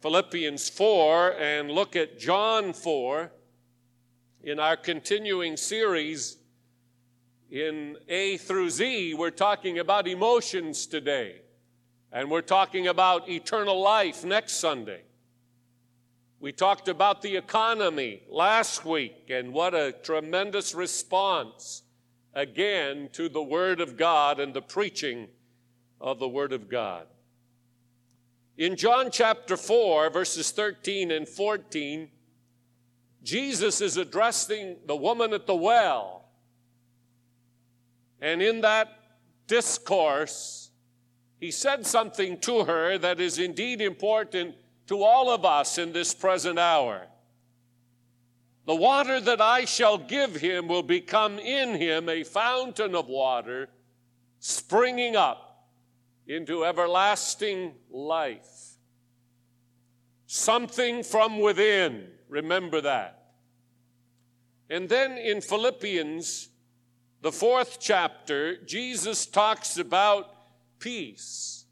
Philippians 4 and look at John 4 in our continuing series in A through Z. We're talking about emotions today, and we're talking about eternal life next Sunday. We talked about the economy last week and what a tremendous response again to the Word of God and the preaching of the Word of God. In John chapter 4, verses 13 and 14, Jesus is addressing the woman at the well. And in that discourse, he said something to her that is indeed important to all of us in this present hour. The water that I shall give him will become in him a fountain of water springing up into everlasting life. Something from within, remember that. And then in Philippians, the fourth chapter, Jesus talks about peace.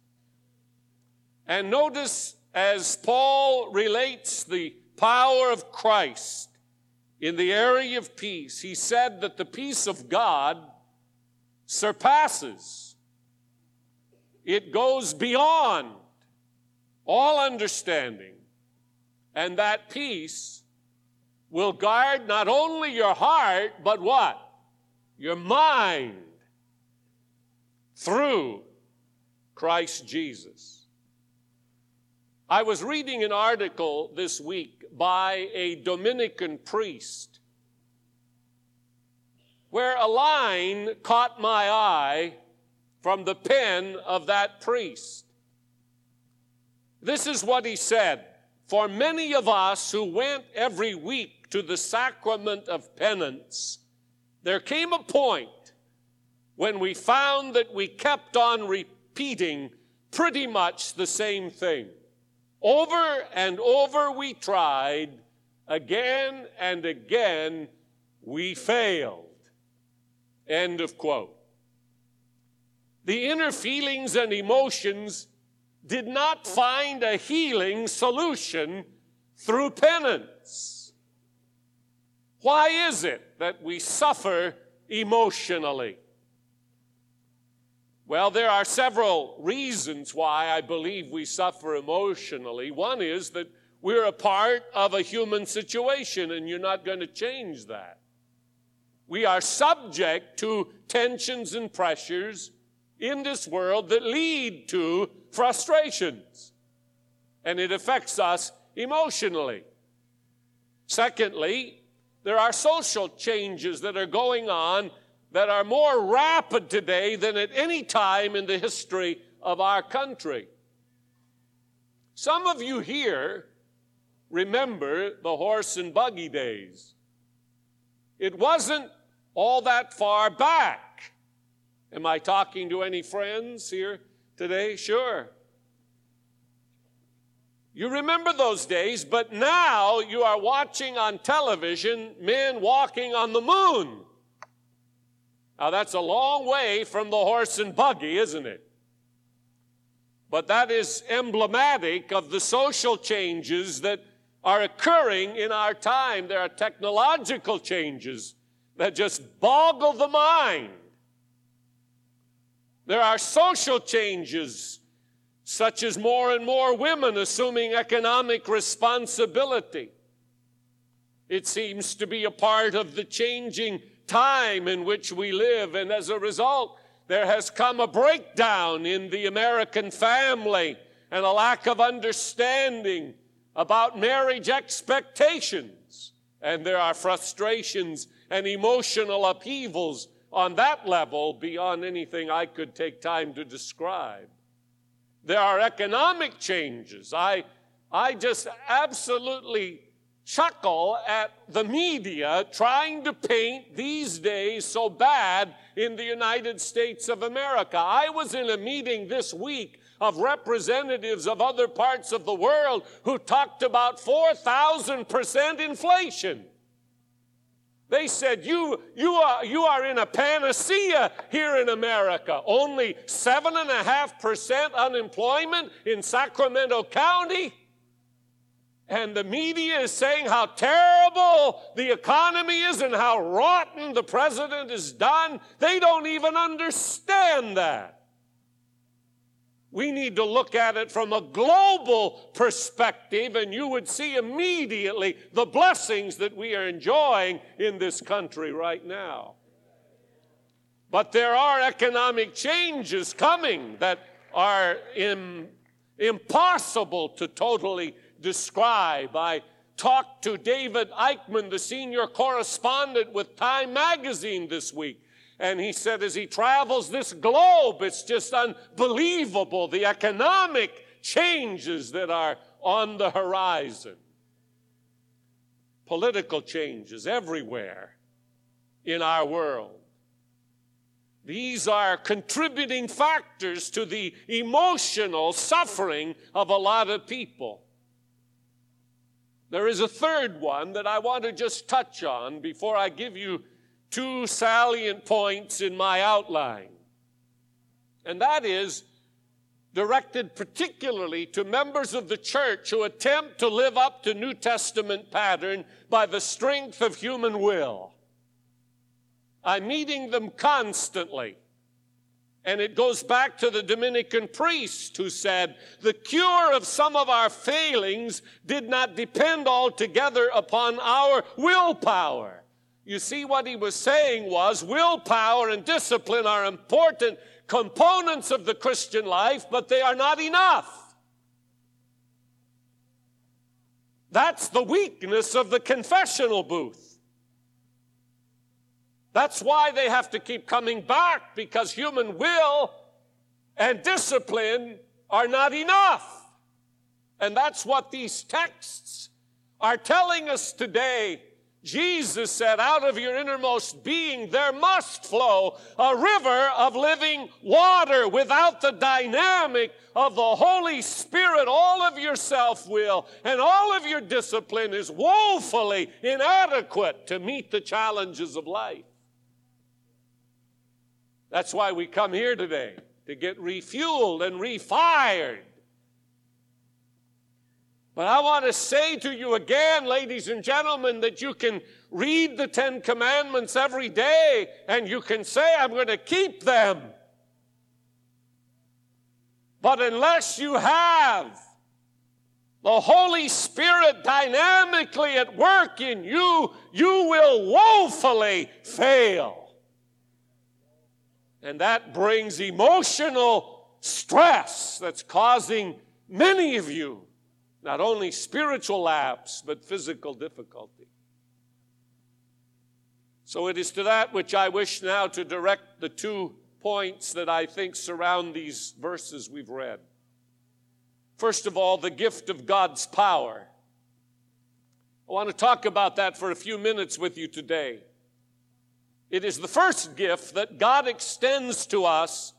And notice as Paul relates the power of Christ in the area of peace, he said that the peace of God surpasses it goes beyond all understanding. And that peace will guard not only your heart, but what? Your mind through Christ Jesus. I was reading an article this week by a Dominican priest where a line caught my eye from the pen of that priest. This is what he said For many of us who went every week to the sacrament of penance, there came a point when we found that we kept on repeating pretty much the same thing. Over and over we tried, again and again we failed. End of quote the inner feelings and emotions did not find a healing solution through penance. Why is it that we suffer emotionally? Well, there are several reasons why I believe we suffer emotionally. One is that we're a part of a human situation, and you're not going to change that. We are subject to tensions and pressures in this world that lead to frustrations. And it affects us emotionally. Secondly, there are social changes that are going on that are more rapid today than at any time in the history of our country. Some of you here remember the horse and buggy days. It wasn't all that far back Am I talking to any friends here today? Sure. You remember those days, but now you are watching on television men walking on the moon. Now, that's a long way from the horse and buggy, isn't it? But that is emblematic of the social changes that are occurring in our time. There are technological changes that just boggle the mind. There are social changes, such as more and more women assuming economic responsibility. It seems to be a part of the changing time in which we live, and as a result, there has come a breakdown in the American family and a lack of understanding about marriage expectations. And there are frustrations and emotional upheavals on that level beyond anything I could take time to describe. There are economic changes. I, I just absolutely chuckle at the media trying to paint these days so bad in the United States of America. I was in a meeting this week of representatives of other parts of the world who talked about 4,000% inflation. They said, you, you, are, you are in a panacea here in America. Only 7.5% unemployment in Sacramento County. And the media is saying how terrible the economy is and how rotten the president has done. They don't even understand that. We need to look at it from a global perspective, and you would see immediately the blessings that we are enjoying in this country right now. But there are economic changes coming that are Im- impossible to totally describe. I talked to David Aikman, the senior correspondent with Time magazine this week. And he said, as he travels this globe, it's just unbelievable the economic changes that are on the horizon. Political changes everywhere in our world. These are contributing factors to the emotional suffering of a lot of people. There is a third one that I want to just touch on before I give you two salient points in my outline. And that is directed particularly to members of the church who attempt to live up to New Testament pattern by the strength of human will. I'm meeting them constantly. And it goes back to the Dominican priest who said, The cure of some of our failings did not depend altogether upon our willpower. You see, what he was saying was willpower and discipline are important components of the Christian life, but they are not enough. That's the weakness of the confessional booth. That's why they have to keep coming back because human will and discipline are not enough. And that's what these texts are telling us today Jesus said, Out of your innermost being there must flow a river of living water. Without the dynamic of the Holy Spirit, all of your self will and all of your discipline is woefully inadequate to meet the challenges of life. That's why we come here today to get refueled and refired but I want to say to you again, ladies and gentlemen, that you can read the Ten Commandments every day and you can say, I'm going to keep them. But unless you have the Holy Spirit dynamically at work in you, you will woefully fail. And that brings emotional stress that's causing many of you not only spiritual lapse, but physical difficulty. So it is to that which I wish now to direct the two points that I think surround these verses we've read. First of all, the gift of God's power. I want to talk about that for a few minutes with you today. It is the first gift that God extends to us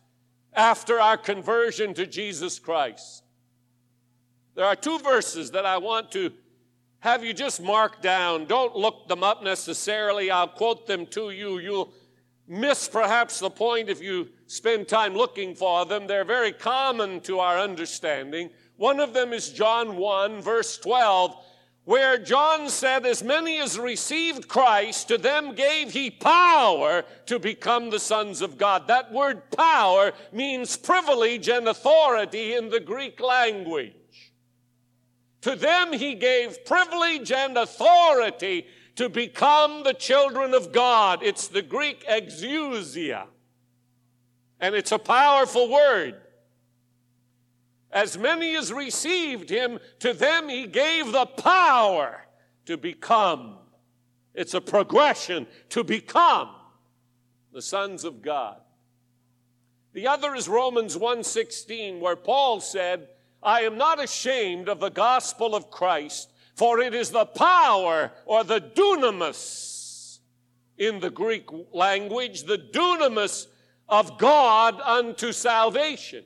after our conversion to Jesus Christ. There are two verses that I want to have you just mark down. Don't look them up necessarily. I'll quote them to you. You'll miss perhaps the point if you spend time looking for them. They're very common to our understanding. One of them is John 1, verse 12, where John said, As many as received Christ, to them gave he power to become the sons of God. That word power means privilege and authority in the Greek language. To them he gave privilege and authority to become the children of God. It's the Greek exousia. And it's a powerful word. As many as received him, to them he gave the power to become. It's a progression to become the sons of God. The other is Romans 1:16 where Paul said, I am not ashamed of the gospel of Christ, for it is the power or the dunamis in the Greek language, the dunamis of God unto salvation.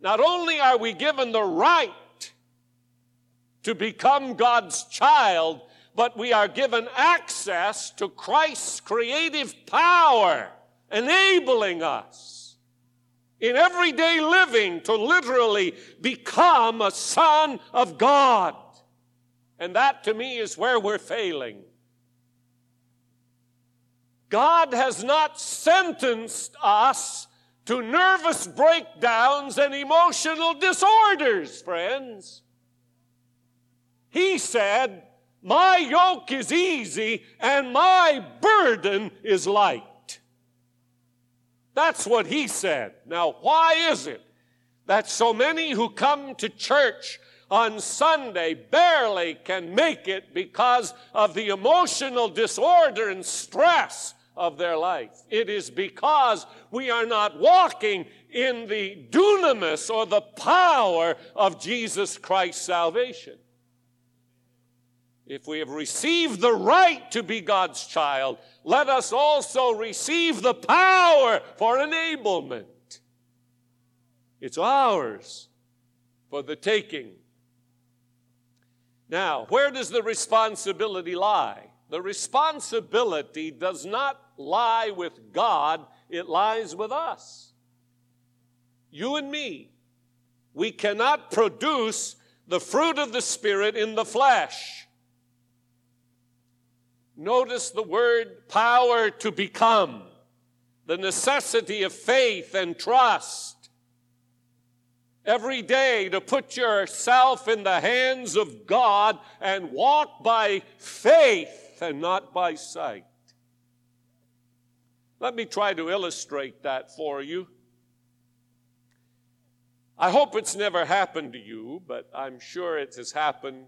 Not only are we given the right to become God's child, but we are given access to Christ's creative power, enabling us in everyday living to literally become a son of God. And that to me is where we're failing. God has not sentenced us to nervous breakdowns and emotional disorders, friends. He said, My yoke is easy and my burden is light. That's what he said. Now, why is it that so many who come to church on Sunday barely can make it because of the emotional disorder and stress of their life? It is because we are not walking in the dunamis or the power of Jesus Christ's salvation. If we have received the right to be God's child, let us also receive the power for enablement. It's ours for the taking. Now, where does the responsibility lie? The responsibility does not lie with God, it lies with us. You and me. We cannot produce the fruit of the Spirit in the flesh. Notice the word power to become, the necessity of faith and trust. Every day to put yourself in the hands of God and walk by faith and not by sight. Let me try to illustrate that for you. I hope it's never happened to you, but I'm sure it has happened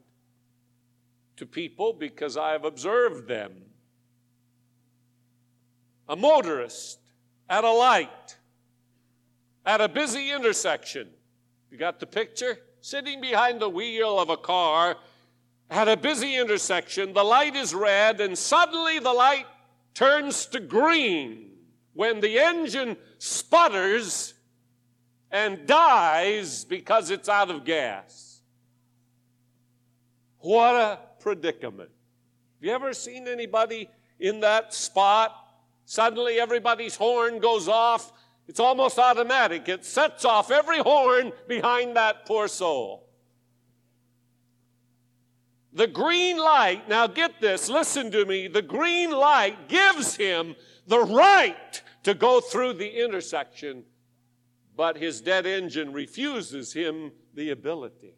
to people because I have observed them. A motorist at a light, at a busy intersection. You got the picture? Sitting behind the wheel of a car at a busy intersection, the light is red, and suddenly the light turns to green when the engine sputters and dies because it's out of gas. What a predicament. Have you ever seen anybody in that spot? Suddenly everybody's horn goes off. It's almost automatic. It sets off every horn behind that poor soul. The green light, now get this, listen to me. The green light gives him the right to go through the intersection, but his dead engine refuses him the ability.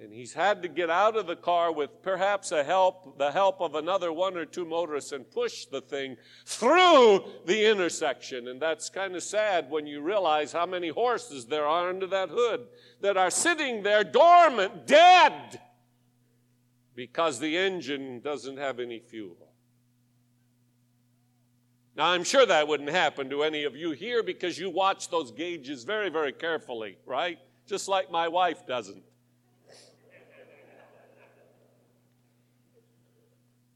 And he's had to get out of the car with perhaps a help, the help of another one or two motorists and push the thing through the intersection. And that's kind of sad when you realize how many horses there are under that hood that are sitting there dormant, dead, because the engine doesn't have any fuel. Now, I'm sure that wouldn't happen to any of you here because you watch those gauges very, very carefully, right? Just like my wife doesn't.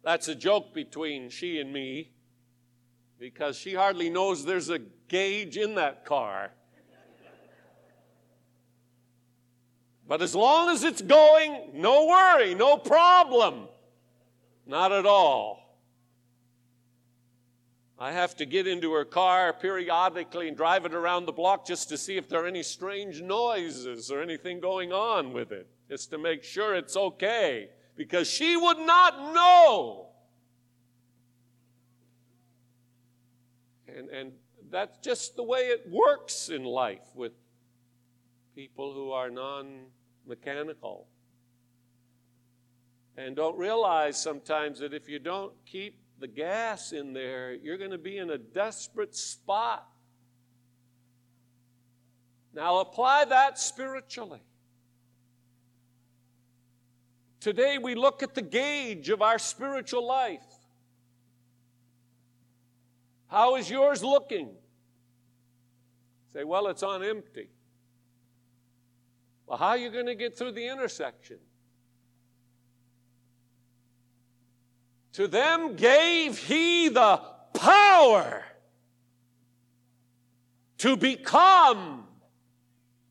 That's a joke between she and me because she hardly knows there's a gauge in that car. But as long as it's going, no worry, no problem. Not at all. I have to get into her car periodically and drive it around the block just to see if there are any strange noises or anything going on with it, just to make sure it's okay because she would not know. And, and that's just the way it works in life with people who are non mechanical. And don't realize sometimes that if you don't keep the gas in there, you're going to be in a desperate spot. Now, apply that spiritually. Today we look at the gauge of our spiritual life. How is yours looking? Say, well, it's on empty. Well, how are you going to get through the intersection? To them gave he the power to become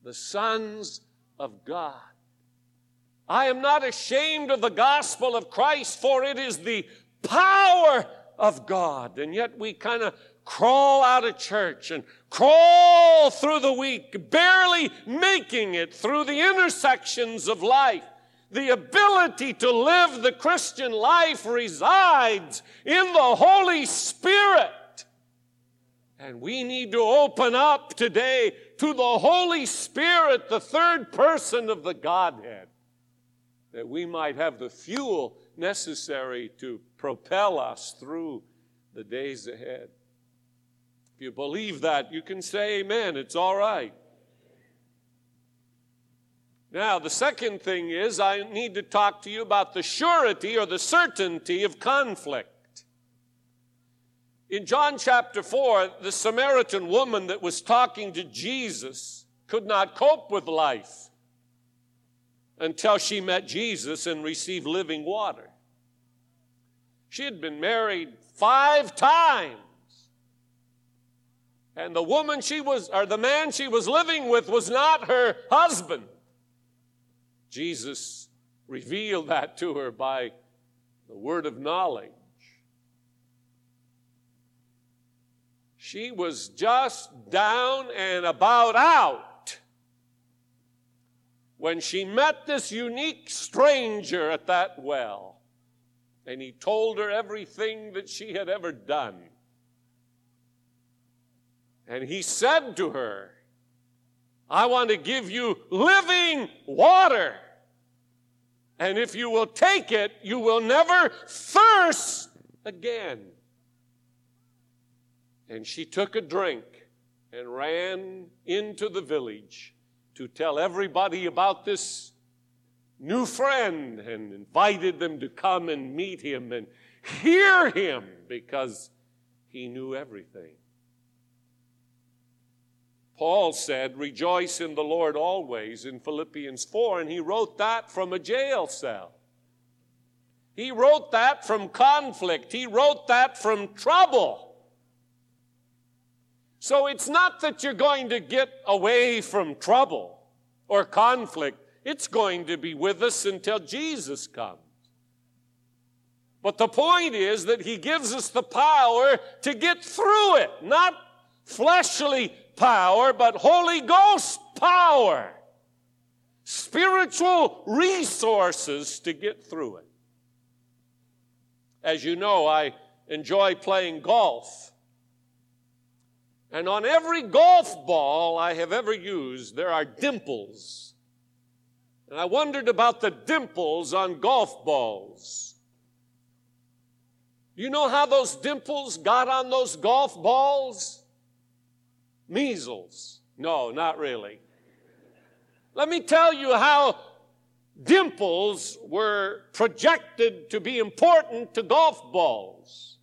the sons of God. I am not ashamed of the gospel of Christ, for it is the power of God. And yet we kind of crawl out of church and crawl through the week, barely making it through the intersections of life. The ability to live the Christian life resides in the Holy Spirit. And we need to open up today to the Holy Spirit, the third person of the Godhead, that we might have the fuel necessary to propel us through the days ahead. If you believe that, you can say amen. It's all right. Now, the second thing is I need to talk to you about the surety or the certainty of conflict. In John chapter 4, the Samaritan woman that was talking to Jesus could not cope with life until she met Jesus and received living water. She had been married five times and the woman she was, or the man she was living with was not her husband. Jesus revealed that to her by the word of knowledge. She was just down and about out when she met this unique stranger at that well. And he told her everything that she had ever done. And he said to her, I want to give you living water. And if you will take it, you will never thirst again. And she took a drink and ran into the village to tell everybody about this new friend and invited them to come and meet him and hear him because he knew everything. Paul said, Rejoice in the Lord always in Philippians 4, and he wrote that from a jail cell. He wrote that from conflict. He wrote that from trouble. So it's not that you're going to get away from trouble or conflict, it's going to be with us until Jesus comes. But the point is that He gives us the power to get through it, not fleshly power, but Holy Ghost power. Spiritual resources to get through it. As you know, I enjoy playing golf. And on every golf ball I have ever used, there are dimples. And I wondered about the dimples on golf balls. You know how those dimples got on those golf balls? measles. No, not really. Let me tell you how dimples were projected to be important to golf balls.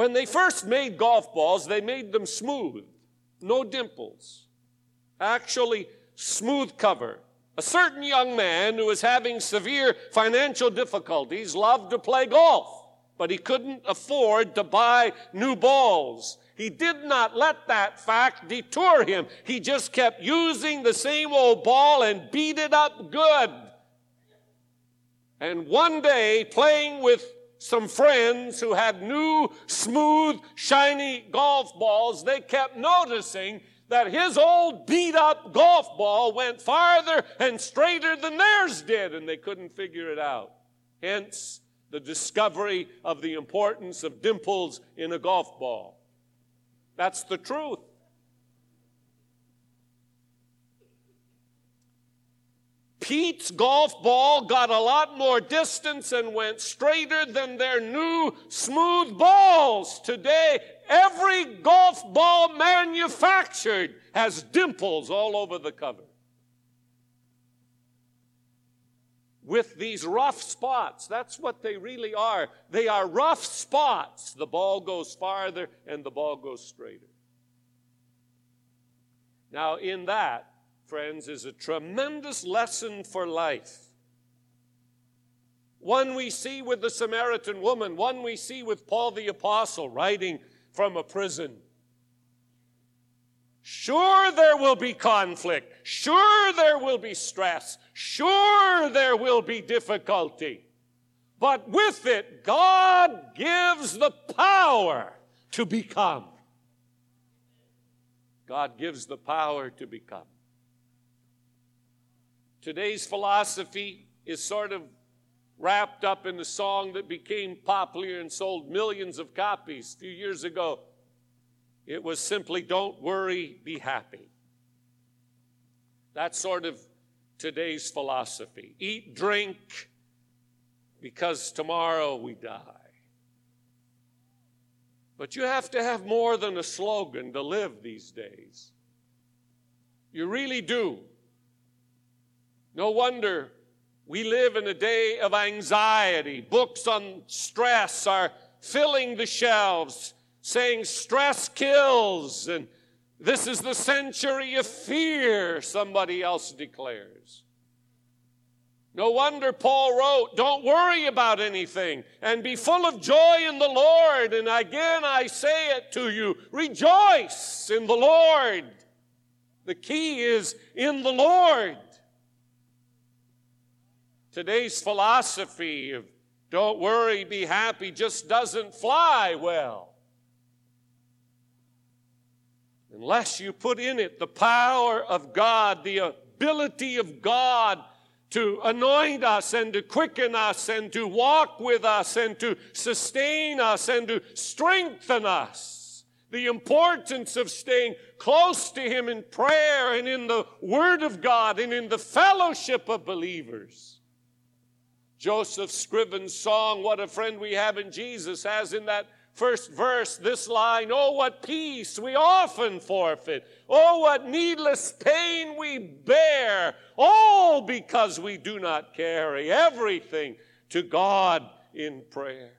When they first made golf balls, they made them smooth, no dimples. Actually, smooth cover. A certain young man who was having severe financial difficulties loved to play golf, but he couldn't afford to buy new balls. He did not let that fact detour him. He just kept using the same old ball and beat it up good. And one day, playing with some friends who had new, smooth, shiny golf balls, they kept noticing that his old beat up golf ball went farther and straighter than theirs did, and they couldn't figure it out. Hence, the discovery of the importance of dimples in a golf ball. That's the truth. Pete's golf ball got a lot more distance and went straighter than their new smooth balls. Today, every golf ball manufactured has dimples all over the cover. with these rough spots. That's what they really are. They are rough spots. The ball goes farther and the ball goes straighter. Now, in that, friends, is a tremendous lesson for life. One we see with the Samaritan woman, one we see with Paul the Apostle writing from a prison. Sure, there will be conflict. Sure, there will be stress. Sure, there will be difficulty. but with it, God gives the power to become. God gives the power to become. Today's philosophy is sort of wrapped up in the song that became popular and sold millions of copies a few years ago. It was simply, Don't worry, be happy. That's sort of today's philosophy. Eat, drink, because tomorrow we die. But you have to have more than a slogan to live these days. You really do. No wonder we live in a day of anxiety. Books on stress are filling the shelves, saying stress kills, and this is the century of fear, somebody else declares. No wonder Paul wrote, Don't worry about anything and be full of joy in the Lord. And again I say it to you rejoice in the Lord. The key is in the Lord. Today's philosophy of don't worry, be happy just doesn't fly well. Unless you put in it the power of God, the ability of God to anoint us and to quicken us and to walk with us and to sustain us and to strengthen us. The importance of staying close to Him in prayer and in the Word of God and in the fellowship of believers. Joseph Scriven's song, What a Friend We Have in Jesus, has in that first verse this line Oh, what peace we often forfeit. Oh, what needless pain we bear. All because we do not carry everything to God in prayer.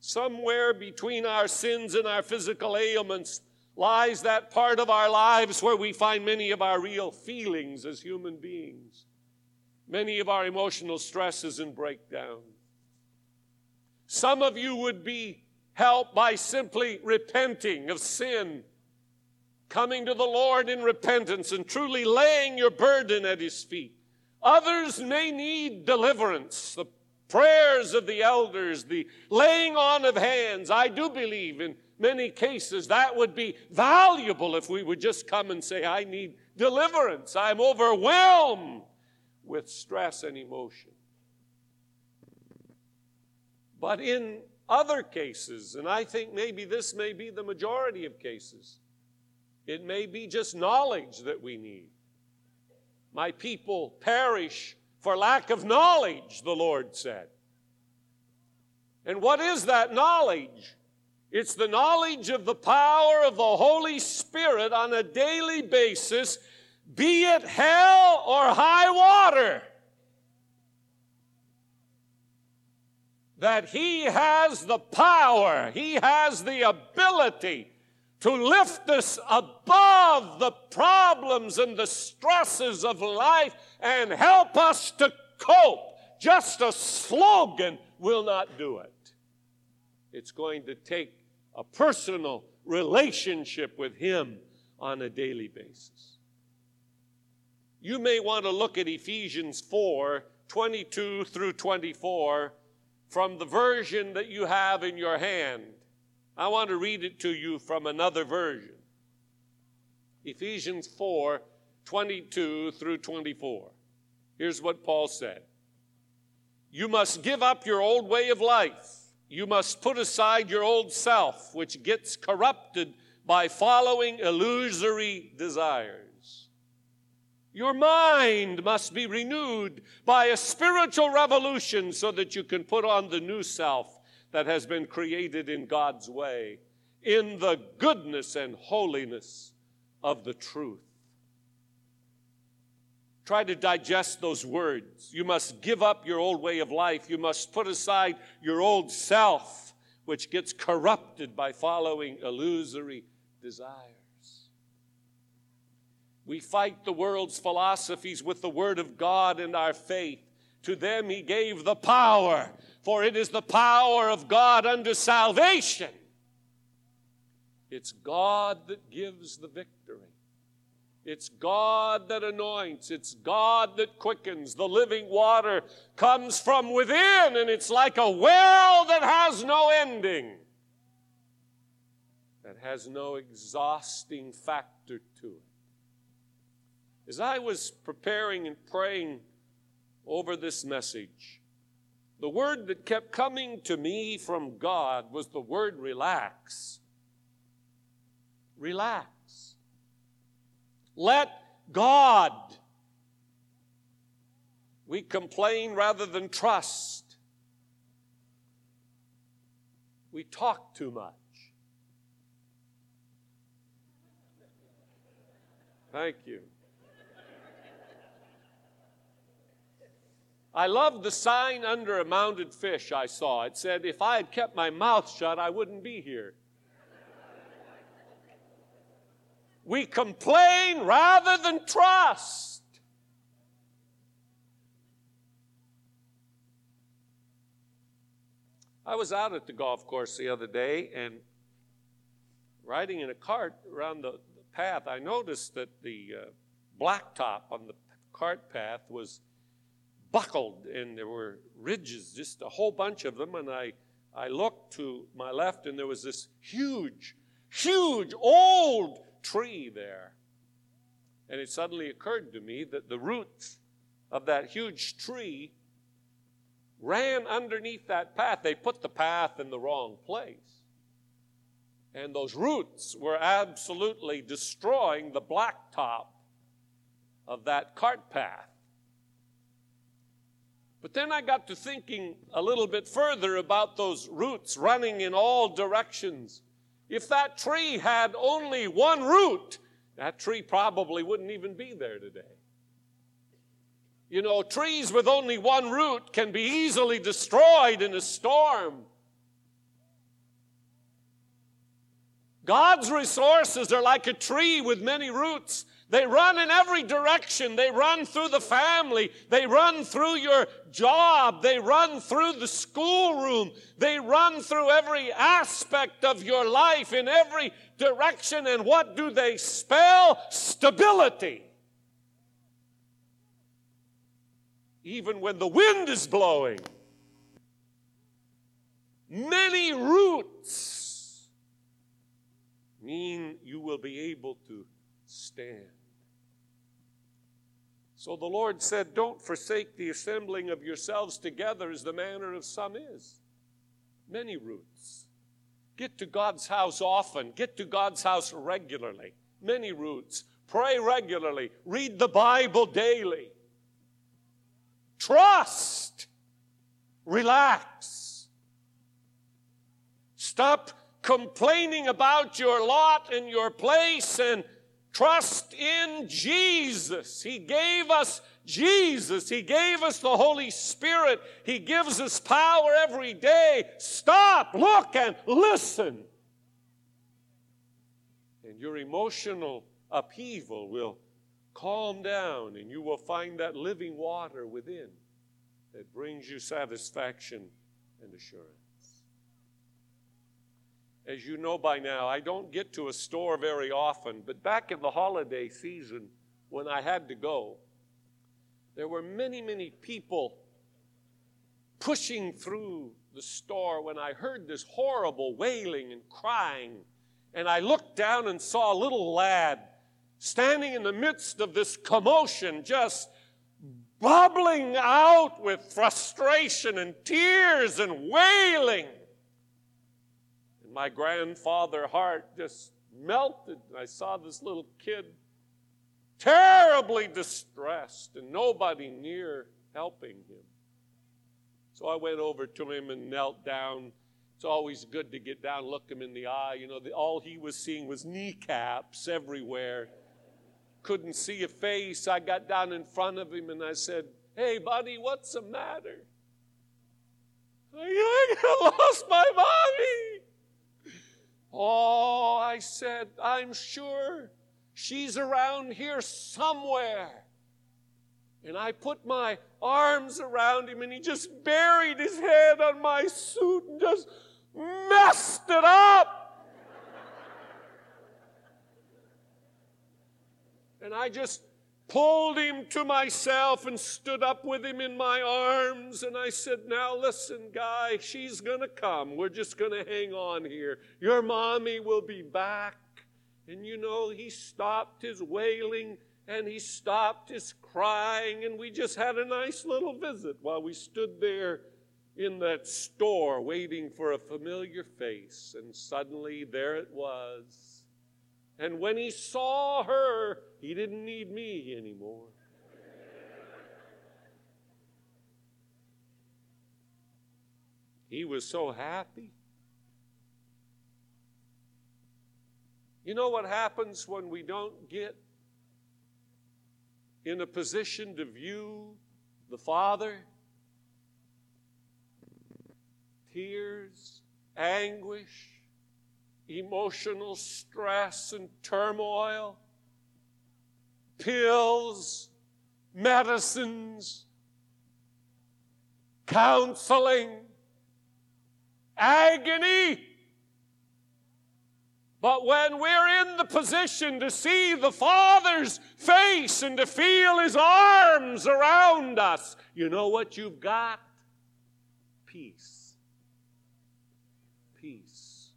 Somewhere between our sins and our physical ailments lies that part of our lives where we find many of our real feelings as human beings, many of our emotional stresses and breakdowns. Some of you would be helped by simply repenting of sin, coming to the Lord in repentance, and truly laying your burden at His feet. Others may need deliverance, the prayers of the elders, the laying on of hands. I do believe in many cases that would be valuable if we would just come and say, I need deliverance. I'm overwhelmed with stress and emotion. But in other cases, and I think maybe this may be the majority of cases, it may be just knowledge that we need. My people perish for lack of knowledge, the Lord said. And what is that knowledge? It's the knowledge of the power of the Holy Spirit on a daily basis, be it hell or high water. that He has the power, He has the ability to lift us above the problems and the stresses of life and help us to cope. Just a slogan will not do it. It's going to take a personal relationship with Him on a daily basis. You may want to look at Ephesians 4 22 through 24 from the version that you have in your hand. I want to read it to you from another version. Ephesians 4 22 through 24. Here's what Paul said You must give up your old way of life. You must put aside your old self, which gets corrupted by following illusory desires. Your mind must be renewed by a spiritual revolution so that you can put on the new self that has been created in God's way, in the goodness and holiness of the truth. Try to digest those words. You must give up your old way of life. You must put aside your old self, which gets corrupted by following illusory desires. We fight the world's philosophies with the Word of God and our faith. To them He gave the power, for it is the power of God unto salvation. It's God that gives the victory. It's God that anoints. It's God that quickens. The living water comes from within, and it's like a well that has no ending, that has no exhausting factor. As I was preparing and praying over this message, the word that kept coming to me from God was the word relax. Relax. Let God. We complain rather than trust. We talk too much. Thank you. I love the sign under a mounted fish I saw. It said, If I had kept my mouth shut, I wouldn't be here. We complain rather than trust. I was out at the golf course the other day and riding in a cart around the, path, I noticed that the uh, blacktop on the cart path was buckled and there were ridges, just a whole bunch of them. And I, I looked to my left and there was this huge, huge old tree there. And it suddenly occurred to me that the roots of that huge tree ran underneath that path. They put the path in the wrong place. And those roots were absolutely destroying the blacktop of that cart path. But then I got to thinking a little bit further about those roots running in all directions. If that tree had only one root, that tree probably wouldn't even be there today. You know, trees with only one root can be easily destroyed in a storm. God's resources are like a tree with many roots. They run in every direction. They run through the family. They run through your job. They run through the schoolroom. They run through every aspect of your life in every direction. And what do they spell? Stability. Even when the wind is blowing, many roots mean you will be able to stand. So the Lord said, Don't forsake the assembling of yourselves together as the manner of some is. Many roots. Get to God's house often, get to God's house regularly. Many roots. Pray regularly, read the Bible daily. Trust. Relax. Stop complaining about your lot and your place and Trust in Jesus. He gave us Jesus. He gave us the Holy Spirit. He gives us power every day. Stop, look, and listen. And your emotional upheaval will calm down, and you will find that living water within that brings you satisfaction and assurance. As you know by now, I don't get to a store very often, but back in the holiday season, when I had to go, there were many, many people pushing through the store when I heard this horrible wailing and crying. And I looked down and saw a little lad standing in the midst of this commotion, just bubbling out with frustration and tears and wailing my grandfather heart just melted. I saw this little kid terribly distressed and nobody near helping him. So I went over to him and knelt down. It's always good to get down, look him in the eye. You know, the, all he was seeing was kneecaps everywhere. Couldn't see a face. I got down in front of him and I said, Hey, buddy, what's the matter? I lost my mommy. Oh, I said, I'm sure she's around here somewhere. And I put my arms around him, and he just buried his head on my suit and just messed it up. And I just pulled him to myself and stood up with him in my arms. And I said, Now listen, guy, she's going to come. We're just going to hang on here. Your mommy will be back. And you know, he stopped his wailing and he stopped his crying. And we just had a nice little visit while we stood there in that store waiting for a familiar face. And suddenly there it was. And when he saw her, he didn't need me anymore. He was so happy. You know what happens when we don't get in a position to view the Father? Tears, anguish, emotional stress and turmoil pills, medicines, counseling, agony. But when we're in the position to see the Father's face and to feel His arms around us, you know what you've got? Peace. Peace.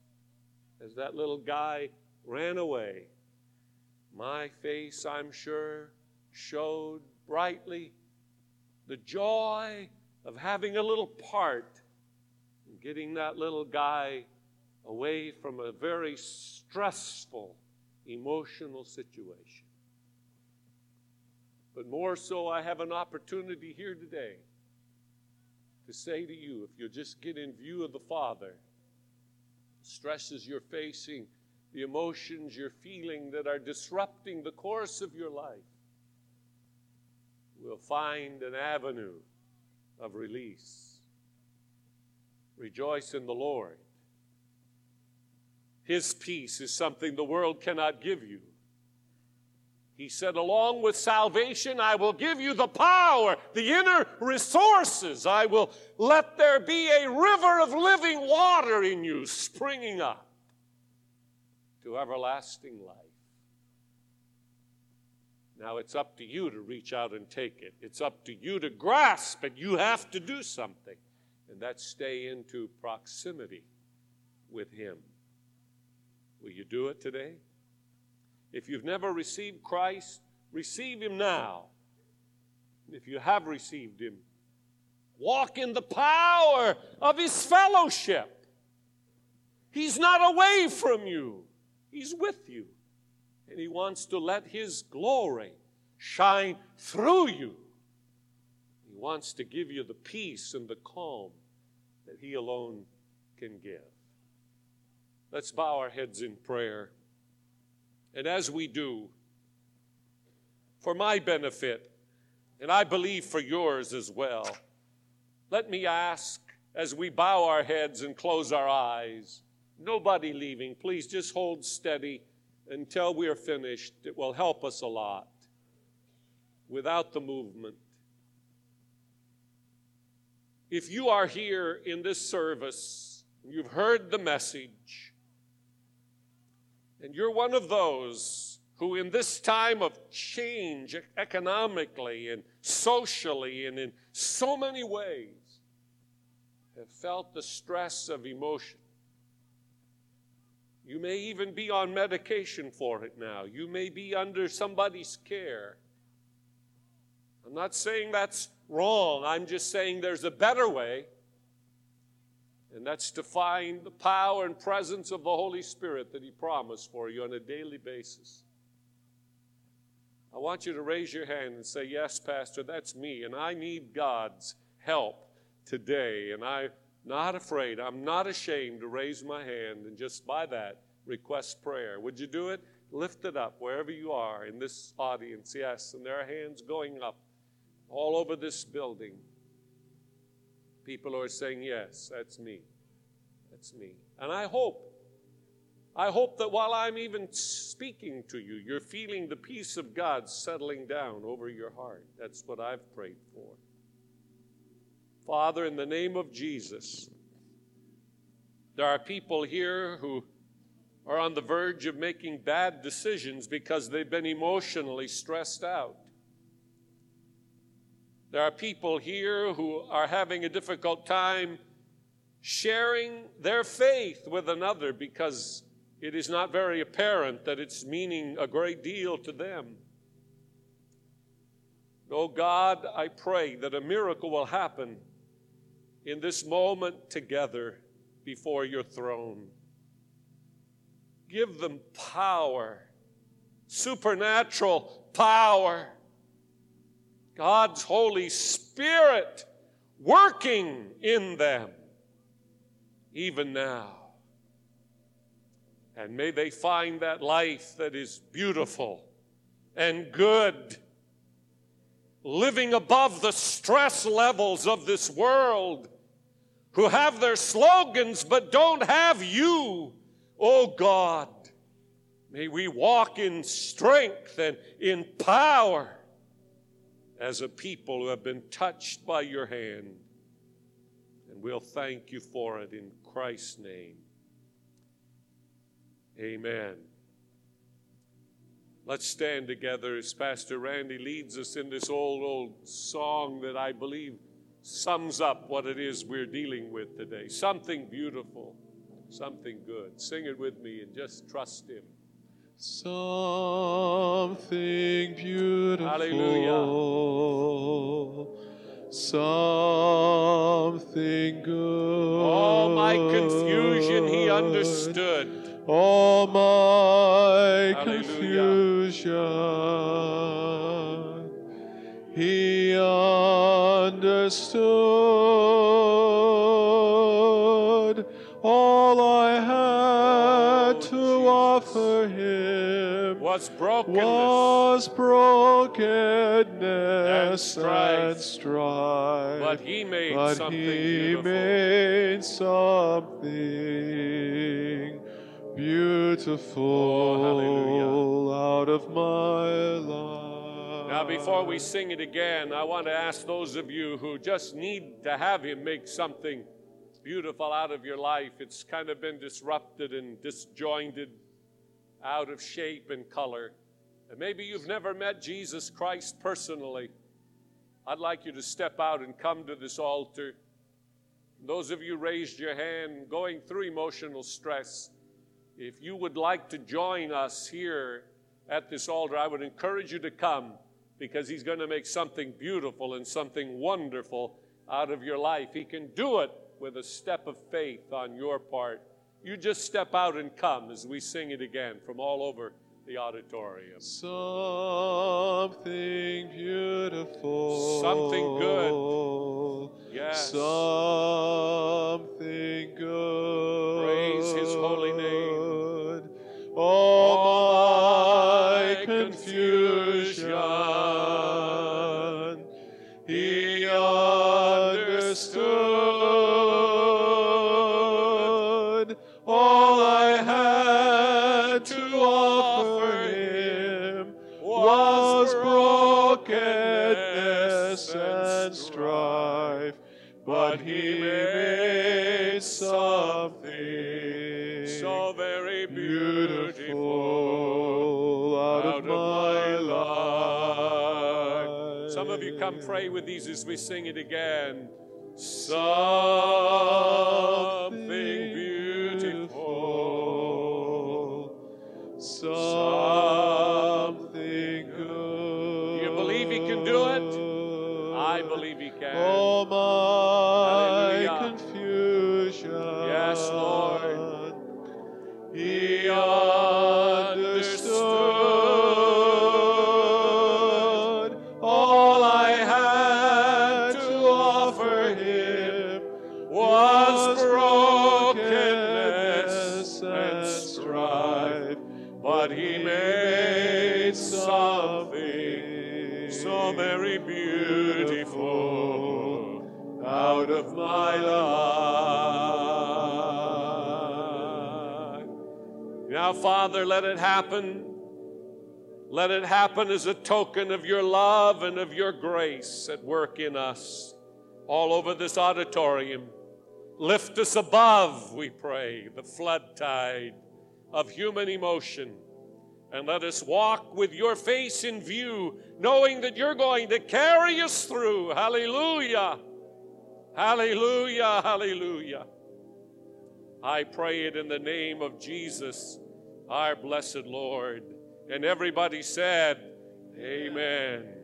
As that little guy ran away my face, I'm sure, showed brightly the joy of having a little part in getting that little guy away from a very stressful emotional situation. But more so, I have an opportunity here today to say to you if you'll just get in view of the Father, stresses you're facing, the emotions you're feeling that are disrupting the course of your life, will find an avenue of release. Rejoice in the Lord. His peace is something the world cannot give you. He said, Along with salvation, I will give you the power, the inner resources. I will let there be a river of living water in you springing up to everlasting life. Now it's up to you to reach out and take it. It's up to you to grasp it. You have to do something, and that's stay into proximity with Him. Will you do it today? If you've never received Christ, receive Him now. If you have received Him, walk in the power of His fellowship. He's not away from you. He's with you. And He wants to let His glory shine through you. He wants to give you the peace and the calm that He alone can give. Let's bow our heads in prayer. And as we do, for my benefit, and I believe for yours as well, let me ask as we bow our heads and close our eyes Nobody leaving. Please just hold steady until we are finished. It will help us a lot without the movement. If you are here in this service, you've heard the message, and you're one of those who, in this time of change economically and socially and in so many ways, have felt the stress of emotion you may even be on medication for it now. You may be under somebody's care. I'm not saying that's wrong. I'm just saying there's a better way, and that's to find the power and presence of the Holy Spirit that He promised for you on a daily basis. I want you to raise your hand and say, Yes, Pastor, that's me, and I need God's help today. And I'm not afraid, I'm not ashamed to raise my hand and just by that request prayer. Would you do it? Lift it up wherever you are in this audience, yes. And there are hands going up all over this building. People are saying, Yes, that's me. That's me. And I hope, I hope that while I'm even speaking to you, you're feeling the peace of God settling down over your heart. That's what I've prayed for. Father, in the name of Jesus, there are people here who are on the verge of making bad decisions because they've been emotionally stressed out. There are people here who are having a difficult time sharing their faith with another because it is not very apparent that it's meaning a great deal to them. Oh God, I pray that a miracle will happen in this moment together before your throne. Give them power, supernatural power. God's Holy Spirit working in them even now. And may they find that life that is beautiful and good, living above the stress levels of this world, who have their slogans but don't have you Oh God, may we walk in strength and in power as a people who have been touched by your hand. And we'll thank you for it in Christ's name. Amen. Let's stand together as Pastor Randy leads us in this old, old song that I believe sums up what it is we're dealing with today. Something beautiful something good. Sing it with me and just trust Him. Something beautiful. Hallelujah. Something good. All my confusion He understood. All my Hallelujah. confusion. Understood all I had to offer him Was brokenness. was brokenness And and strife. strife. But He made But something he beautiful. made something beautiful oh, hallelujah. out of my life. Now, before we sing it again, I want to ask those of you who just need to have Him make something beautiful out of your life. It's kind of been disrupted and disjointed, out of shape and color. And maybe you've never met Jesus Christ personally. I'd like you to step out and come to this altar. Those of you raised your hand going through emotional stress, if you would like to join us here at this altar, I would encourage you to come because He's going to make something beautiful and something wonderful out of your life. He can do it with a step of faith on your part. You just step out and come as we sing it again from all over the auditorium. Something beautiful. Something good. Yes. Something good. Praise His holy name. All pray with these as we sing it again. Something beautiful. Something good. Do you believe he can do it? I believe he can. All my Father, let it happen. Let it happen as a token of your love and of your grace at work in us all over this auditorium. Lift us above, we pray, the flood tide of human emotion. And let us walk with your face in view, knowing that you're going to carry us through. Hallelujah! Hallelujah! Hallelujah! I pray it in the name of Jesus, our blessed Lord. And everybody said, Amen.